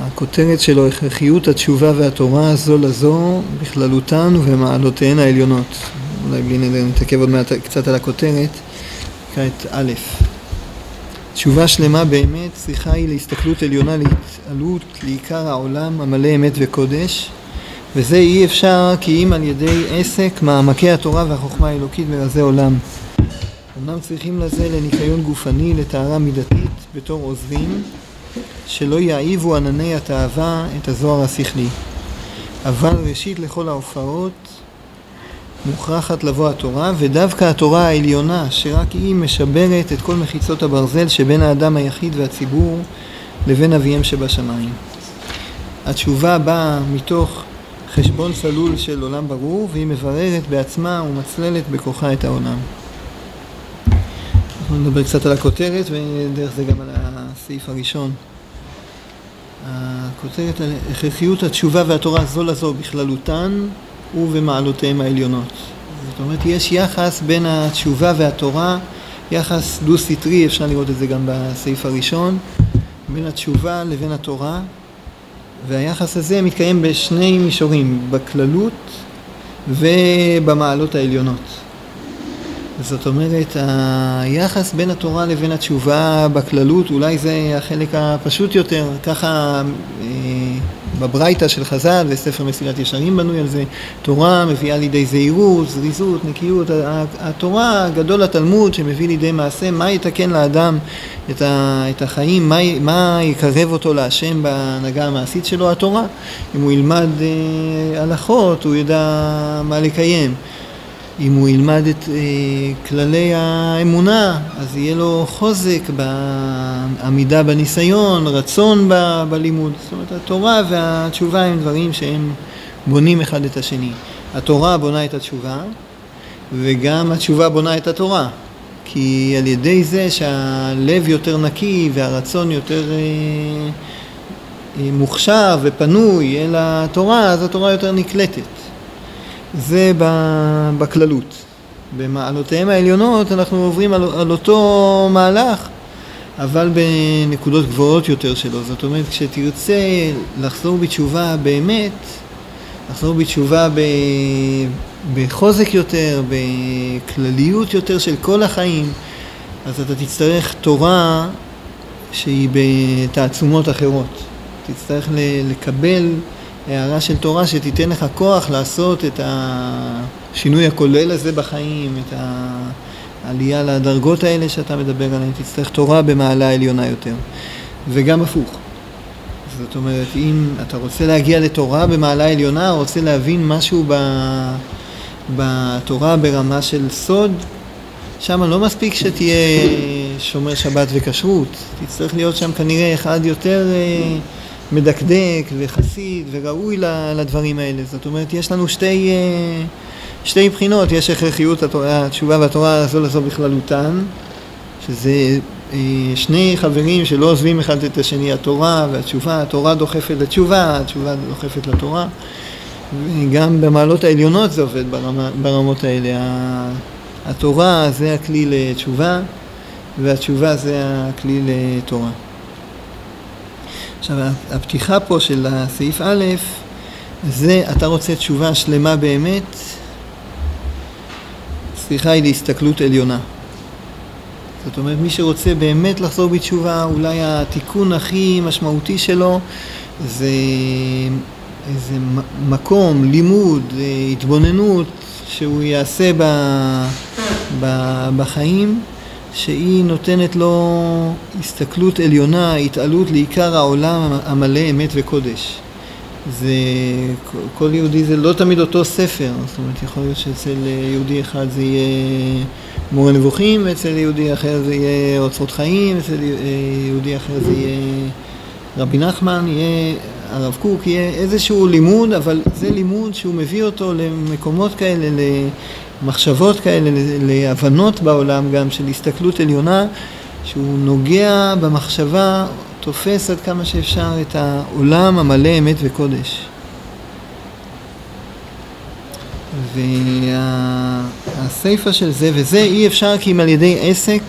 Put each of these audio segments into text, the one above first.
הכותרת שלו, הכרחיות התשובה והתורה זו לזו בכללותן ובמעלותיהן העליונות. אולי בלי נתעכב עוד מעט קצת על הכותרת, נקרא את א'. תשובה שלמה באמת צריכה היא להסתכלות עליונה, להתעלות לעיקר העולם המלא אמת וקודש, וזה אי אפשר כי אם על ידי עסק מעמקי התורה והחוכמה האלוקית ברזי עולם. אמנם צריכים לזה לניקיון גופני, לטהרה מידתית בתור עוזבים, שלא יעיבו ענני התאווה את הזוהר השכלי. אבל ראשית לכל ההופעות מוכרחת לבוא התורה, ודווקא התורה העליונה, שרק היא משברת את כל מחיצות הברזל שבין האדם היחיד והציבור לבין אביהם שבשמיים. התשובה באה מתוך חשבון צלול של עולם ברור, והיא מבררת בעצמה ומצללת בכוחה את העולם. אנחנו נדבר קצת על הכותרת ודרך זה גם על הסעיף הראשון. הכותרת על הכרחיות התשובה והתורה זו לזו בכללותן ובמעלותיהם העליונות. זאת אומרת, יש יחס בין התשובה והתורה, יחס דו-סטרי, אפשר לראות את זה גם בסעיף הראשון, בין התשובה לבין התורה, והיחס הזה מתקיים בשני מישורים, בכללות ובמעלות העליונות. זאת אומרת, היחס בין התורה לבין התשובה בכללות, אולי זה החלק הפשוט יותר, ככה אה, בברייתא של חז"ל וספר מסילת ישרים בנוי על זה, תורה מביאה לידי זהירות, זריזות, נקיות, התורה, גדול התלמוד שמביא לידי מעשה, מה יתקן לאדם את החיים, מה, מה יקרב אותו להשם בהנהגה המעשית שלו? התורה. אם הוא ילמד אה, הלכות, הוא ידע מה לקיים. אם הוא ילמד את אה, כללי האמונה, אז יהיה לו חוזק בעמידה בניסיון, רצון ב, בלימוד. זאת אומרת, התורה והתשובה הם דברים שהם בונים אחד את השני. התורה בונה את התשובה, וגם התשובה בונה את התורה. כי על ידי זה שהלב יותר נקי והרצון יותר אה, אה, מוכשר ופנוי אל התורה, אז התורה יותר נקלטת. זה בכללות. במעלותיהם העליונות אנחנו עוברים על, על אותו מהלך, אבל בנקודות גבוהות יותר שלו. זאת אומרת, כשתרצה לחזור בתשובה באמת, לחזור בתשובה ב, בחוזק יותר, בכלליות יותר של כל החיים, אז אתה תצטרך תורה שהיא בתעצומות אחרות. תצטרך לקבל הערה של תורה שתיתן לך כוח לעשות את השינוי הכולל הזה בחיים, את העלייה לדרגות האלה שאתה מדבר עליהן, תצטרך תורה במעלה עליונה יותר. וגם הפוך. זאת אומרת, אם אתה רוצה להגיע לתורה במעלה עליונה, רוצה להבין משהו ב... בתורה ברמה של סוד, שם לא מספיק שתהיה שומר שבת וכשרות, תצטרך להיות שם כנראה אחד יותר... מדקדק וחסיד וראוי לדברים האלה. זאת אומרת, יש לנו שתי, אה, שתי בחינות, יש הכרחיות התורה, התשובה והתורה הזו לזו בכללותן, שזה אה, שני חברים שלא עוזבים אחד את השני, התורה והתשובה, התורה דוחפת לתשובה, התשובה דוחפת לתורה. וגם במעלות העליונות זה עובד ברמה, ברמות האלה. התורה זה הכלי לתשובה, והתשובה זה הכלי לתורה. עכשיו, הפתיחה פה של הסעיף א', זה אתה רוצה תשובה שלמה באמת, סליחה היא להסתכלות עליונה. זאת אומרת, מי שרוצה באמת לחזור בתשובה, אולי התיקון הכי משמעותי שלו זה איזה מקום, לימוד, התבוננות שהוא יעשה ב, ב, בחיים. שהיא נותנת לו הסתכלות עליונה, התעלות לעיקר העולם המלא אמת וקודש. זה, כל יהודי זה לא תמיד אותו ספר, זאת אומרת יכול להיות שאצל יהודי אחד זה יהיה מורה נבוכים, ואצל יהודי אחר זה יהיה אוצרות חיים, אצל יהודי אחר זה יהיה רבי נחמן, יהיה הרב קוק, יהיה איזשהו לימוד, אבל זה לימוד שהוא מביא אותו למקומות כאלה, מחשבות כאלה, להבנות בעולם גם של הסתכלות עליונה, שהוא נוגע במחשבה, תופס עד כמה שאפשר את העולם המלא אמת וקודש. והסיפה של זה, וזה אי אפשר כי אם על ידי עסק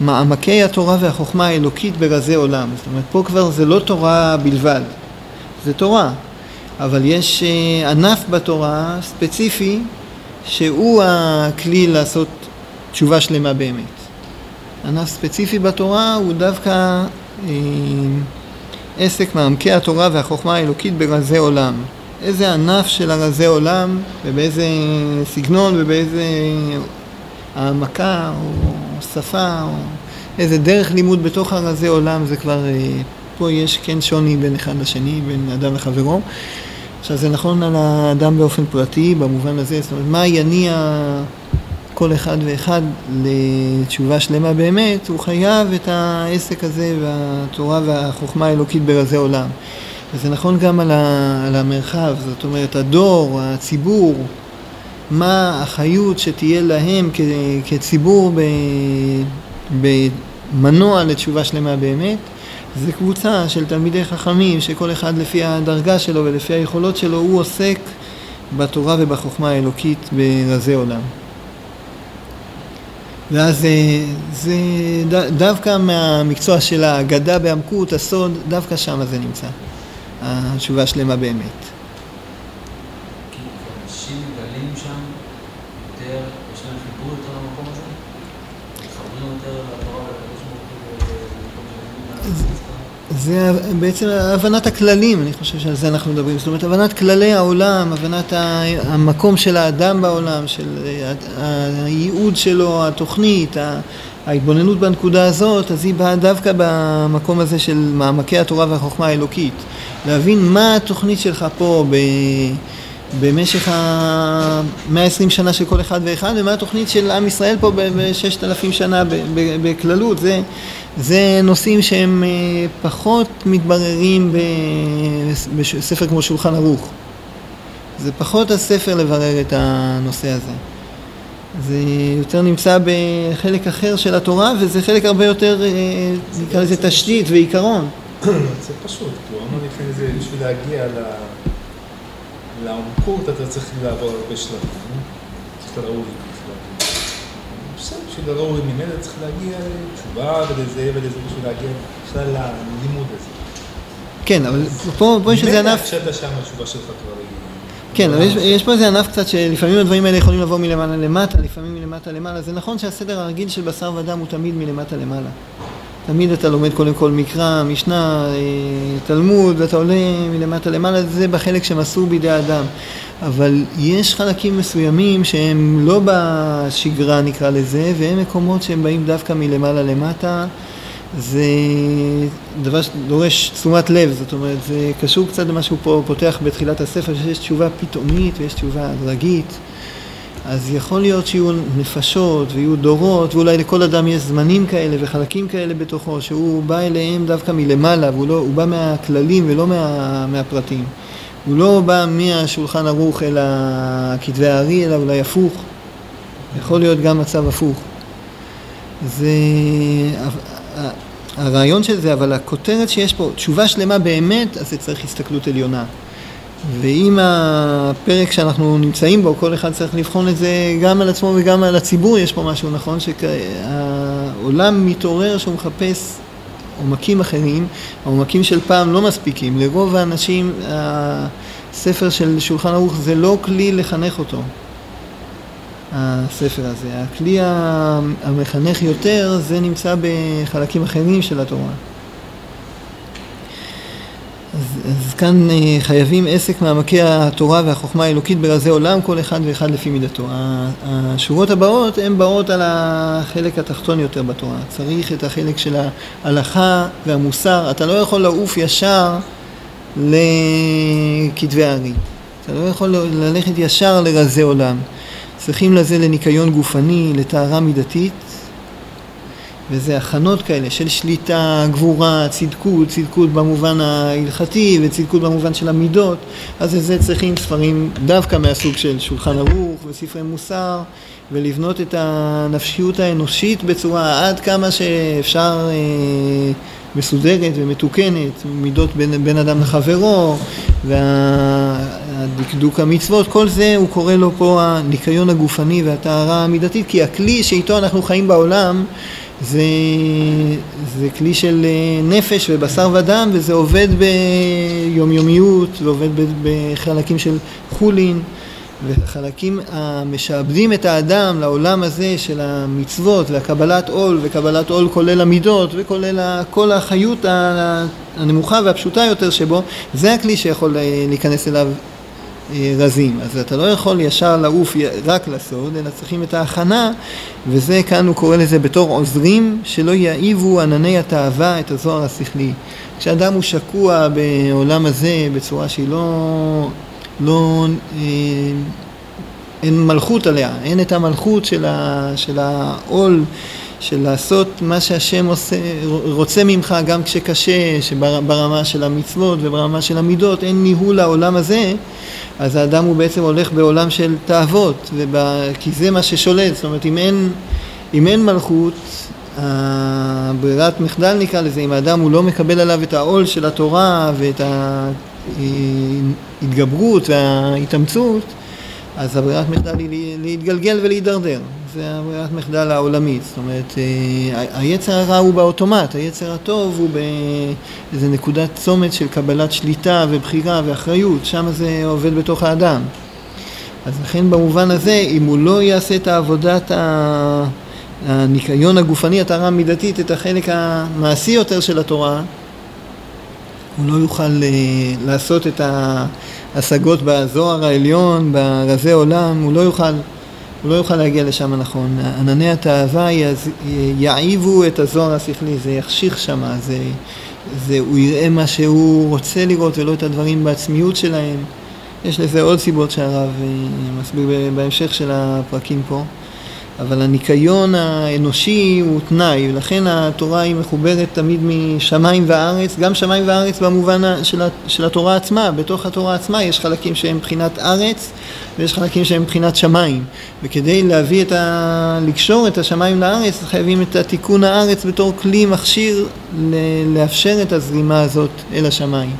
מעמקי התורה והחוכמה האלוקית ברזי עולם. זאת אומרת, פה כבר זה לא תורה בלבד, זה תורה, אבל יש אה, ענף בתורה ספציפי שהוא הכלי לעשות תשובה שלמה באמת. ענף ספציפי בתורה הוא דווקא אה, עסק מעמקי התורה והחוכמה האלוקית ברזי עולם. איזה ענף של הרזי עולם ובאיזה סגנון ובאיזה העמקה או שפה או איזה דרך לימוד בתוך הרזי עולם זה כבר, אה, פה יש כן שוני בין אחד לשני, בין אדם לחברו. עכשיו זה נכון על האדם באופן פרטי במובן הזה, זאת אומרת מה יניע כל אחד ואחד לתשובה שלמה באמת, הוא חייב את העסק הזה והתורה והחוכמה האלוקית ברזי עולם. וזה נכון גם על, ה, על המרחב, זאת אומרת הדור, הציבור, מה האחריות שתהיה להם כ, כציבור במנוע לתשובה שלמה באמת. זה קבוצה של תלמידי חכמים שכל אחד לפי הדרגה שלו ולפי היכולות שלו הוא עוסק בתורה ובחוכמה האלוקית ברזי עולם. ואז זה, זה דווקא מהמקצוע של האגדה בעמקות, הסוד, דווקא שם זה נמצא. התשובה השלמה באמת. זה בעצם הבנת הכללים, אני חושב שעל זה אנחנו מדברים. זאת אומרת, הבנת כללי העולם, הבנת המקום של האדם בעולם, של הייעוד שלו, התוכנית, ההתבוננות בנקודה הזאת, אז היא באה דווקא במקום הזה של מעמקי התורה והחוכמה האלוקית. להבין מה התוכנית שלך פה ב... במשך ה-120 שנה של כל אחד ואחד, ומה התוכנית של עם ישראל פה ב-6,000 שנה בכללות. זה, זה נושאים שהם אה, פחות מתבררים בספר כמו שולחן ערוך. זה פחות הספר לברר את הנושא הזה. זה יותר נמצא בחלק אחר של התורה, וזה חלק הרבה יותר, אה, נקרא לזה תשתית ועיקרון. זה פשוט, הוא אמר לפני זה, בשביל להגיע לעומקות אתה צריך לעבור הרבה שלבים. צריך לראוי. בשביל הראוי ממילא צריך להגיע לתשובה ולזה ולזה, בשביל להגיע בכלל ללימוד הזה. כן, אבל פה יש איזה ענף... ממילא שם התשובה שלך כבר היא... כן, אבל יש, יש פה איזה ענף קצת שלפעמים הדברים האלה יכולים לבוא מלמעלה למטה, לפעמים מלמטה למעלה. זה נכון שהסדר הרגיל של בשר ודם הוא תמיד מלמטה למעלה. תמיד אתה לומד קודם כל מקרא, משנה, אה, תלמוד, ואתה עולה מלמטה למעלה, זה בחלק שמסור בידי האדם. אבל יש חלקים מסוימים שהם לא בשגרה נקרא לזה, והם מקומות שהם באים דווקא מלמעלה למטה. זה דבר שדורש תשומת לב, זאת אומרת, זה קשור קצת למה שהוא פה פותח בתחילת הספר, שיש תשובה פתאומית ויש תשובה הדרגית. אז יכול להיות שיהיו נפשות ויהיו דורות, ואולי לכל אדם יש זמנים כאלה וחלקים כאלה בתוכו, שהוא בא אליהם דווקא מלמעלה, והוא לא, בא מהכללים ולא מה, מהפרטים. הוא לא בא מהשולחן ערוך אל כתבי הארי, אלא אולי הפוך. יכול להיות גם מצב הפוך. זה הרעיון של זה, אבל הכותרת שיש פה, תשובה שלמה באמת, אז זה צריך הסתכלות עליונה. ואם הפרק שאנחנו נמצאים בו, כל אחד צריך לבחון את זה גם על עצמו וגם על הציבור, יש פה משהו נכון, שהעולם מתעורר שהוא מחפש עומקים אחרים, העומקים של פעם לא מספיקים, לרוב האנשים הספר של שולחן ערוך זה לא כלי לחנך אותו, הספר הזה, הכלי המחנך יותר זה נמצא בחלקים אחרים של התורה. אז, אז כאן אה, חייבים עסק מעמקי התורה והחוכמה האלוקית ברזי עולם, כל אחד ואחד לפי מידתו. השורות הבאות הן באות על החלק התחתון יותר בתורה. צריך את החלק של ההלכה והמוסר. אתה לא יכול לעוף ישר לכתבי הארי. אתה לא יכול ללכת ישר לרזי עולם. צריכים לזה לניקיון גופני, לטהרה מידתית, וזה הכנות כאלה של שליטה, גבורה, צדקות, צדקות במובן ההלכתי וצדקות במובן של המידות, אז לזה צריכים ספרים דווקא מהסוג של שולחן ערוך וספרי מוסר, ולבנות את הנפשיות האנושית בצורה עד כמה שאפשר אה, מסודרת ומתוקנת, מידות בין, בין אדם לחברו, והדקדוק המצוות, כל זה הוא קורא לו פה הניקיון הגופני והטהרה המידתית, כי הכלי שאיתו אנחנו חיים בעולם זה, זה כלי של אה, נפש ובשר ודם וזה עובד ביומיומיות ועובד בחלקים של חולין וחלקים המשעבדים את האדם לעולם הזה של המצוות והקבלת עול וקבלת עול כולל המידות וכולל כל החיות הנמוכה והפשוטה יותר שבו זה הכלי שיכול אה, להיכנס אליו רזים. אז אתה לא יכול ישר לעוף רק לסוד, אלא צריכים את ההכנה, וזה כאן הוא קורא לזה בתור עוזרים, שלא יעיבו ענני התאווה את הזוהר השכלי. כשאדם הוא שקוע בעולם הזה בצורה שהיא לא... לא אה, אין מלכות עליה, אין את המלכות של, ה, של העול, של לעשות מה שהשם עושה, רוצה ממך גם כשקשה, שברמה של המצוות וברמה של המידות, אין ניהול העולם הזה, אז האדם הוא בעצם הולך בעולם של תאוות, ובא, כי זה מה ששולט, זאת אומרת אם אין, אם אין מלכות, ברירת מחדל נקרא לזה, אם האדם הוא לא מקבל עליו את העול של התורה ואת ההתגברות וההתאמצות, אז הברירת מחדל היא להתגלגל ולהידרדר, זה הברירת מחדל העולמית, זאת אומרת אה, היצר הרע הוא באוטומט, היצר הטוב הוא באיזה נקודת צומת של קבלת שליטה ובחירה ואחריות, שם זה עובד בתוך האדם. אז לכן במובן הזה, אם הוא לא יעשה את העבודת הניקיון הגופני, הטהרה המידתית, את החלק המעשי יותר של התורה, הוא לא יוכל אה, לעשות את ההשגות בזוהר העליון, ברזי עולם, הוא לא יוכל, הוא לא יוכל להגיע לשם נכון. ענני התאווה יעיבו את הזוהר השכלי, זה יחשיך שם, זה, זה, הוא יראה מה שהוא רוצה לראות ולא את הדברים בעצמיות שלהם. יש לזה עוד סיבות שהרב אה, מסביר בהמשך של הפרקים פה. אבל הניקיון האנושי הוא תנאי, ולכן התורה היא מחוברת תמיד משמיים וארץ, גם שמיים וארץ במובן של, של התורה עצמה, בתוך התורה עצמה יש חלקים שהם מבחינת ארץ ויש חלקים שהם מבחינת שמיים, וכדי להביא את ה... לקשור את השמיים לארץ חייבים את התיקון הארץ בתור כלי מכשיר לאפשר את הזרימה הזאת אל השמיים.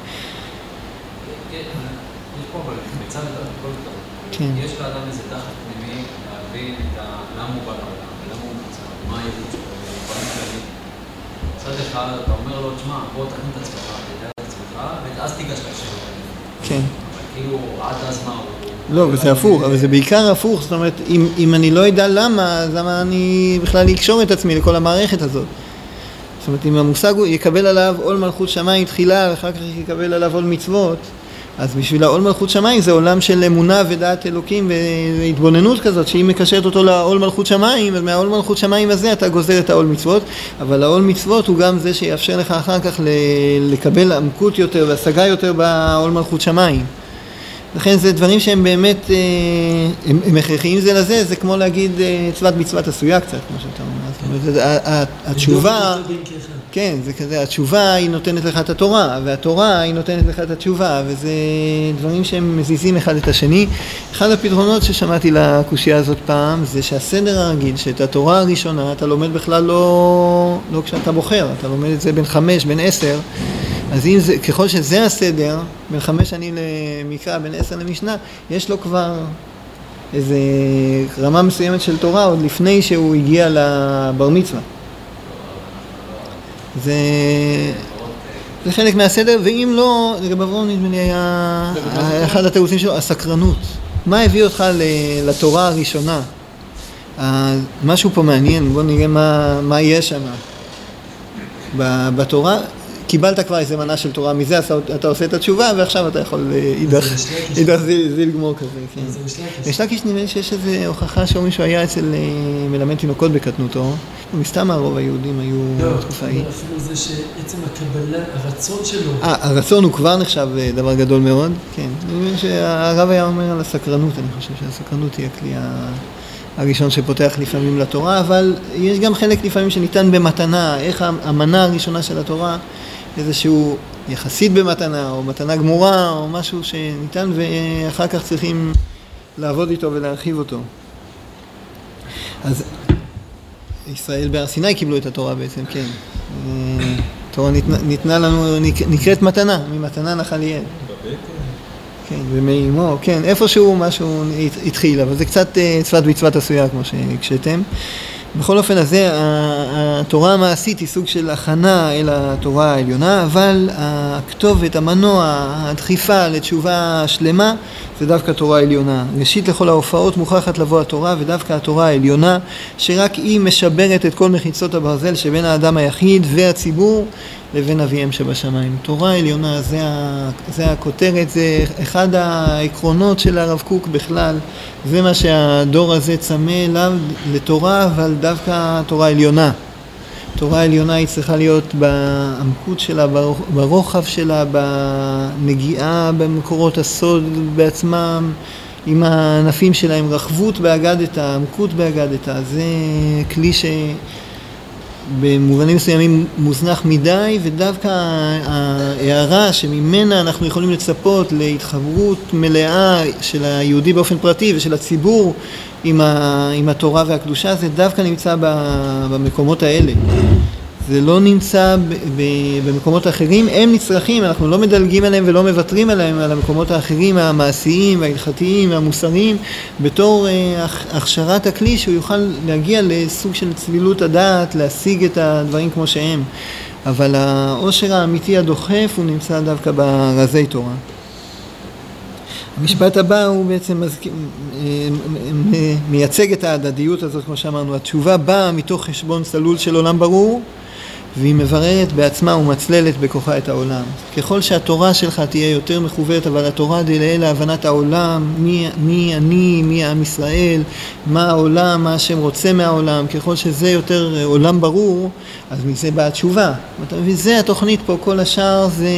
כן. יש לאדם איזה דחף פנימי להבין את ה... למה הוא בא לעולם, למה הוא נמצא, מה הייעוד שלו, דברים כלליים. מצד אחד אתה אומר לו, תשמע, בוא תכין את עצמך, תדע את עצמך, ואז תיגש לשאלות כן. אבל כאילו, עד אז מה הוא... לא, וזה הפוך, אבל זה בעיקר הפוך, זאת אומרת, אם, אם אני לא אדע למה, אז למה אני בכלל אקשור את עצמי לכל המערכת הזאת? זאת אומרת, אם המושג הוא יקבל עליו עול מלכות שמיים תחילה, ואחר כך יקבל עליו עול מצוות, אז בשביל העול מלכות שמיים זה עולם של אמונה ודעת אלוקים והתבוננות כזאת שהיא מקשרת אותו לעול מלכות שמיים ומהעול מלכות שמיים הזה אתה גוזר את העול מצוות. אבל העול מצוות הוא גם זה שיאפשר לך אחר כך לקבל עמקות יותר והשגה יותר בעול מלכות שמיים לכן זה דברים שהם באמת, אה, הם, הם הכרחיים זה לזה, זה כמו להגיד אה, צוות מצוות עשויה קצת, כמו שאתה אומר. זאת אומרת, התשובה, כן, זה כזה, התשובה היא נותנת לך את התורה, והתורה היא נותנת לך את התשובה, וזה דברים שהם מזיזים אחד את השני. אחד הפתרונות ששמעתי לקושייה הזאת פעם, זה שהסדר הרגיל, שאת התורה הראשונה אתה לומד בכלל לא, לא כשאתה בוחר, אתה לומד את זה בין חמש, בין עשר. אז אם זה, ככל שזה הסדר, בין חמש שנים למקרא, בין עשר למשנה, יש לו כבר איזה רמה מסוימת של תורה עוד לפני שהוא הגיע לבר מצווה. זה, זה חלק מהסדר, ואם לא, לגבי אברהם נדמה לי היה אחד התירוצים שלו, הסקרנות. מה הביא אותך לתורה הראשונה? משהו פה מעניין, בוא נראה מה, מה יש שם. בתורה, קיבלת כבר איזה מנה של תורה מזה, אתה עושה את התשובה ועכשיו אתה יכול אידך זיל גמור כזה, כן. יש לקיש נראה לי שיש איזו הוכחה שאומרים שהוא היה אצל אה, מלמד תינוקות בקטנותו, ומסתם הרוב היהודים היו לא, בתקופה ההיא. לא, אפילו זה שעצם הקבלה, הרצון שלו. אה, הרצון הוא כבר נחשב אה, דבר גדול מאוד, כן. אני מבין שהרב היה אומר על הסקרנות, אני חושב שהסקרנות היא הכלי ה... הראשון שפותח לפעמים לתורה, אבל יש גם חלק לפעמים שניתן במתנה, איך המנה הראשונה של התורה איזשהו יחסית במתנה, או מתנה גמורה, או משהו שניתן, ואחר כך צריכים לעבוד איתו ולהרחיב אותו. אז ישראל בהר סיני קיבלו את התורה בעצם, כן. התורה ניתנה, ניתנה לנו, נקראת מתנה, ממתנה נחל יהיה. כן, ומאימו, כן, איפשהו משהו התחיל, אבל זה קצת אה, צפת בצפת עשויה, כמו שהקשיתם. בכל אופן, אז זה, ה- התורה המעשית היא סוג של הכנה אל התורה העליונה, אבל הכתובת, המנוע, הדחיפה לתשובה שלמה, זה דווקא התורה העליונה. ראשית לכל ההופעות מוכרחת לבוא התורה, ודווקא התורה העליונה, שרק היא משברת את כל מחיצות הברזל שבין האדם היחיד והציבור לבין אביהם שבשמיים. תורה עליונה זה, ה, זה הכותרת, זה אחד העקרונות של הרב קוק בכלל, זה מה שהדור הזה צמא אליו לתורה, אבל דווקא תורה עליונה. תורה עליונה היא צריכה להיות בעמקות שלה, ברוח- ברוחב שלה, בנגיעה במקורות הסוד בעצמם, עם הענפים שלהם, רחבות באגדתא, עמקות באגדתא, זה כלי ש... במובנים מסוימים מוזנח מדי, ודווקא ההערה שממנה אנחנו יכולים לצפות להתחברות מלאה של היהודי באופן פרטי ושל הציבור עם, ה, עם התורה והקדושה, זה דווקא נמצא במקומות האלה. זה לא נמצא במקומות אחרים, הם נצרכים, אנחנו לא מדלגים עליהם ולא מוותרים עליהם, על המקומות האחרים המעשיים וההלכתיים והמוסריים, בתור אה, הכ- הכשרת הכלי שהוא יוכל להגיע לסוג של צלילות הדעת, להשיג את הדברים כמו שהם. אבל העושר האמיתי הדוחף הוא נמצא דווקא ברזי תורה. המשפט הבא הוא בעצם מזכיר, אה, מייצג את ההדדיות הזאת, כמו שאמרנו. התשובה באה מתוך חשבון צלול של עולם ברור, והיא מבררת בעצמה ומצללת בכוחה את העולם. ככל שהתורה שלך תהיה יותר מכוורת, אבל התורה דלאה להבנת העולם, מי, מי אני, מי עם ישראל, מה העולם, מה השם רוצה מהעולם, ככל שזה יותר אה, עולם ברור, אז מזה באה התשובה. אתה מבין, זה התוכנית פה, כל השאר זה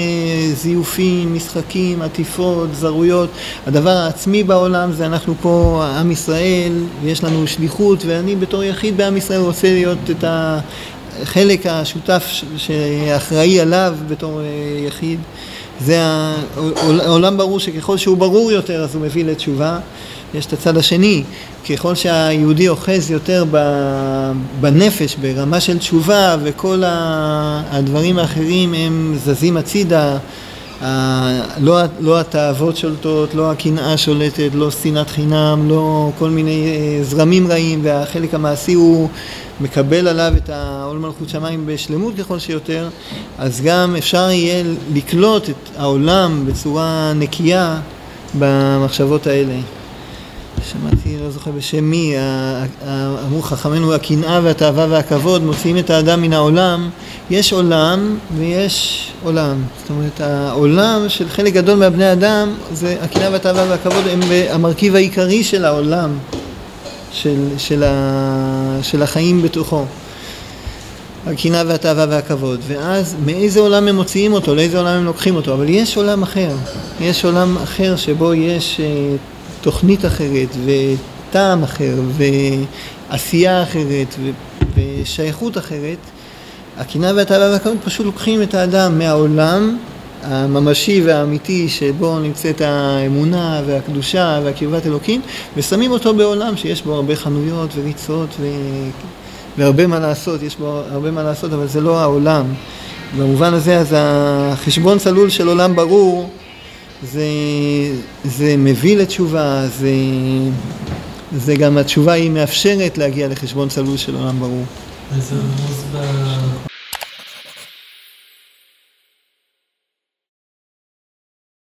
זיופים, משחקים, עטיפות, זרויות. הדבר העצמי בעולם זה אנחנו פה עם ישראל, ויש לנו שליחות, ואני בתור יחיד בעם ישראל רוצה להיות את ה... החלק השותף שאחראי עליו בתור אה, יחיד. זה העולם ברור שככל שהוא ברור יותר אז הוא מביא לתשובה. יש את הצד השני, ככל שהיהודי אוחז יותר בנפש, ברמה של תשובה וכל הדברים האחרים הם זזים הצידה, לא, לא התאוות שולטות, לא הקנאה שולטת, לא שנאת חינם, לא כל מיני אה, זרמים רעים והחלק המעשי הוא מקבל עליו את העול מלכות שמיים בשלמות ככל שיותר, אז גם אפשר יהיה לקלוט את העולם בצורה נקייה במחשבות האלה. שמעתי, לא זוכר בשם מי, אמרו חכמינו הקנאה והתאווה והכבוד מוציאים את האדם מן העולם. יש עולם ויש עולם. זאת אומרת, העולם של חלק גדול מהבני אדם, זה הקנאה והתאווה והכבוד הם המרכיב העיקרי של העולם, של, של, ה, של החיים בתוכו. הקנאה והתאווה והכבוד, ואז מאיזה עולם הם מוציאים אותו, לאיזה עולם הם לוקחים אותו, אבל יש עולם אחר, יש עולם אחר שבו יש אה, תוכנית אחרת וטעם אחר ועשייה אחרת ושייכות אחרת, הקנאה והתאווה והכבוד פשוט לוקחים את האדם מהעולם הממשי והאמיתי שבו נמצאת האמונה והקדושה והקרבת אלוקים ושמים אותו בעולם שיש בו הרבה חנויות וריצות ו... והרבה מה לעשות, יש בו הרבה מה לעשות, אבל זה לא העולם. במובן הזה, אז החשבון צלול של עולם ברור, זה, זה מביא לתשובה, זה, זה גם התשובה היא מאפשרת להגיע לחשבון צלול של עולם ברור. אז זה רמוז ב-